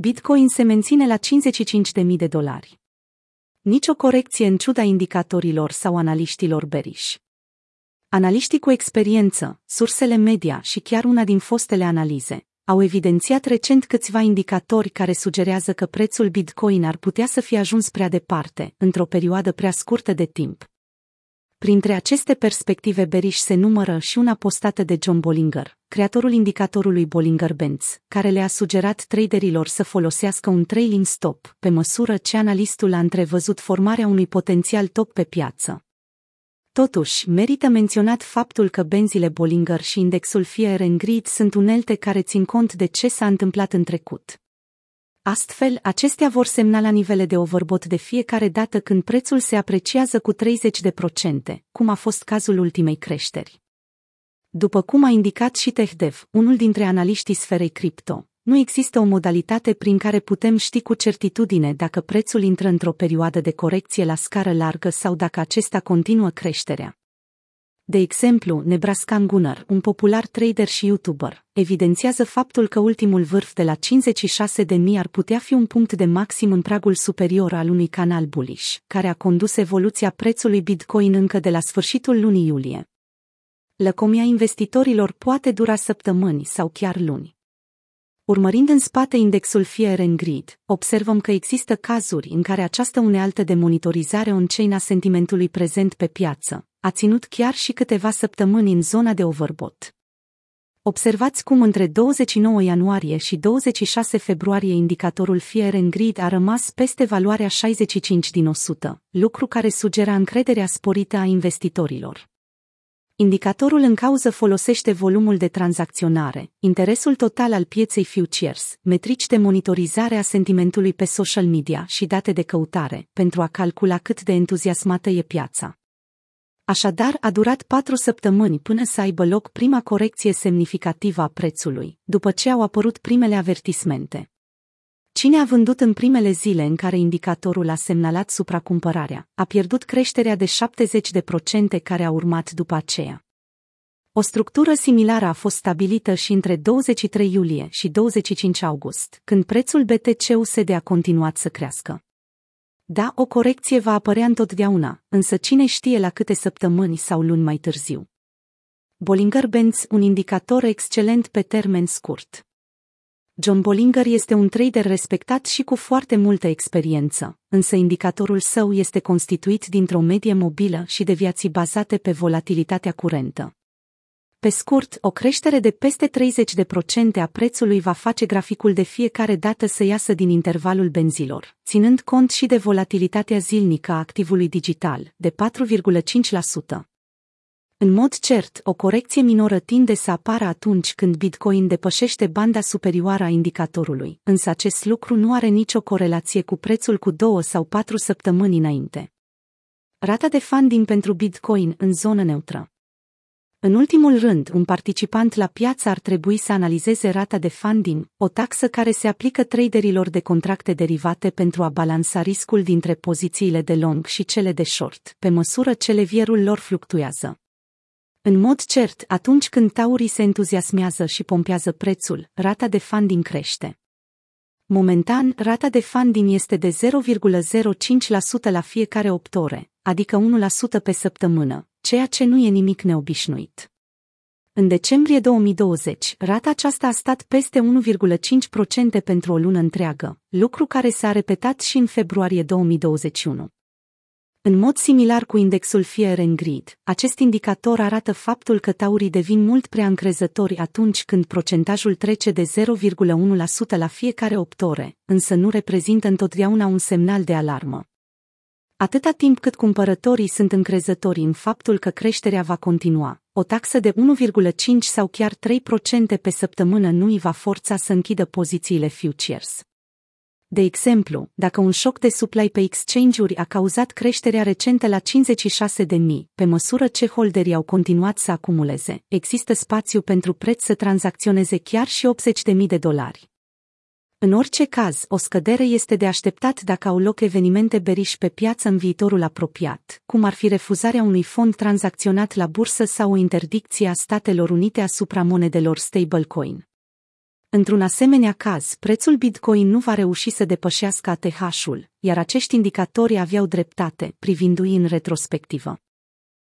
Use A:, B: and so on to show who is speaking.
A: Bitcoin se menține la 55.000 de dolari. Nicio corecție în ciuda indicatorilor sau analiștilor beriș. Analiștii cu experiență, sursele media și chiar una din fostele analize au evidențiat recent câțiva indicatori care sugerează că prețul Bitcoin ar putea să fie ajuns prea departe, într-o perioadă prea scurtă de timp. Printre aceste perspective beriș se numără și una postată de John Bollinger, creatorul indicatorului Bollinger Bands, care le-a sugerat traderilor să folosească un trailing stop, pe măsură ce analistul a întrevăzut formarea unui potențial top pe piață. Totuși, merită menționat faptul că benzile Bollinger și indexul Fear and Greed sunt unelte care țin cont de ce s-a întâmplat în trecut. Astfel, acestea vor semna la nivele de overbot de fiecare dată când prețul se apreciază cu 30%, cum a fost cazul ultimei creșteri. După cum a indicat și TechDev, unul dintre analiștii sferei cripto, nu există o modalitate prin care putem ști cu certitudine dacă prețul intră într-o perioadă de corecție la scară largă sau dacă acesta continuă creșterea. De exemplu, Nebraska Gunnar, un popular trader și YouTuber, evidențiază faptul că ultimul vârf de la 56.000 ar putea fi un punct de maxim în pragul superior al unui canal bullish, care a condus evoluția prețului Bitcoin încă de la sfârșitul lunii iulie. Lăcomia investitorilor poate dura săptămâni sau chiar luni. Urmărind în spate indexul Fear and Greed, observăm că există cazuri în care această unealtă de monitorizare on-chain a sentimentului prezent pe piață a ținut chiar și câteva săptămâni în zona de overbot. Observați cum între 29 ianuarie și 26 februarie indicatorul Fear and Greed a rămas peste valoarea 65 din 100, lucru care sugera încrederea sporită a investitorilor. Indicatorul în cauză folosește volumul de tranzacționare, interesul total al pieței futures, metrici de monitorizare a sentimentului pe social media și date de căutare, pentru a calcula cât de entuziasmată e piața. Așadar, a durat patru săptămâni până să aibă loc prima corecție semnificativă a prețului, după ce au apărut primele avertismente. Cine a vândut în primele zile în care indicatorul a semnalat supracumpărarea, a pierdut creșterea de 70% care a urmat după aceea. O structură similară a fost stabilită și între 23 iulie și 25 august, când prețul BTC-USD a continuat să crească. Da, o corecție va apărea întotdeauna, însă cine știe la câte săptămâni sau luni mai târziu. Bollinger Bands, un indicator excelent pe termen scurt. John Bollinger este un trader respectat și cu foarte multă experiență, însă indicatorul său este constituit dintr-o medie mobilă și deviații bazate pe volatilitatea curentă. Pe scurt, o creștere de peste 30% a prețului va face graficul de fiecare dată să iasă din intervalul benzilor, ținând cont și de volatilitatea zilnică a activului digital, de 4,5%. În mod cert, o corecție minoră tinde să apară atunci când Bitcoin depășește banda superioară a indicatorului, însă acest lucru nu are nicio corelație cu prețul cu două sau patru săptămâni înainte. Rata de funding pentru Bitcoin în zonă neutră. În ultimul rând, un participant la piață ar trebui să analizeze rata de funding, o taxă care se aplică traderilor de contracte derivate pentru a balansa riscul dintre pozițiile de long și cele de short, pe măsură ce levierul lor fluctuează. În mod cert, atunci când taurii se entuziasmează și pompează prețul, rata de funding crește. Momentan, rata de funding este de 0,05% la fiecare 8 ore, adică 1% pe săptămână, ceea ce nu e nimic neobișnuit. În decembrie 2020, rata aceasta a stat peste 1,5% pentru o lună întreagă, lucru care s-a repetat și în februarie 2021. În mod similar cu indexul Fear and Greed, acest indicator arată faptul că taurii devin mult prea încrezători atunci când procentajul trece de 0,1% la fiecare 8 ore, însă nu reprezintă întotdeauna un semnal de alarmă. Atâta timp cât cumpărătorii sunt încrezători în faptul că creșterea va continua, o taxă de 1,5 sau chiar 3% pe săptămână nu îi va forța să închidă pozițiile futures. De exemplu, dacă un șoc de supply pe exchange-uri a cauzat creșterea recentă la 56.000, pe măsură ce holderii au continuat să acumuleze, există spațiu pentru preț să tranzacționeze chiar și 80.000 de dolari. În orice caz, o scădere este de așteptat dacă au loc evenimente beriși pe piață în viitorul apropiat, cum ar fi refuzarea unui fond tranzacționat la bursă sau o interdicție a Statelor Unite asupra monedelor stablecoin. Într-un asemenea caz, prețul Bitcoin nu va reuși să depășească ATH-ul, iar acești indicatori aveau dreptate, privindu-i în retrospectivă.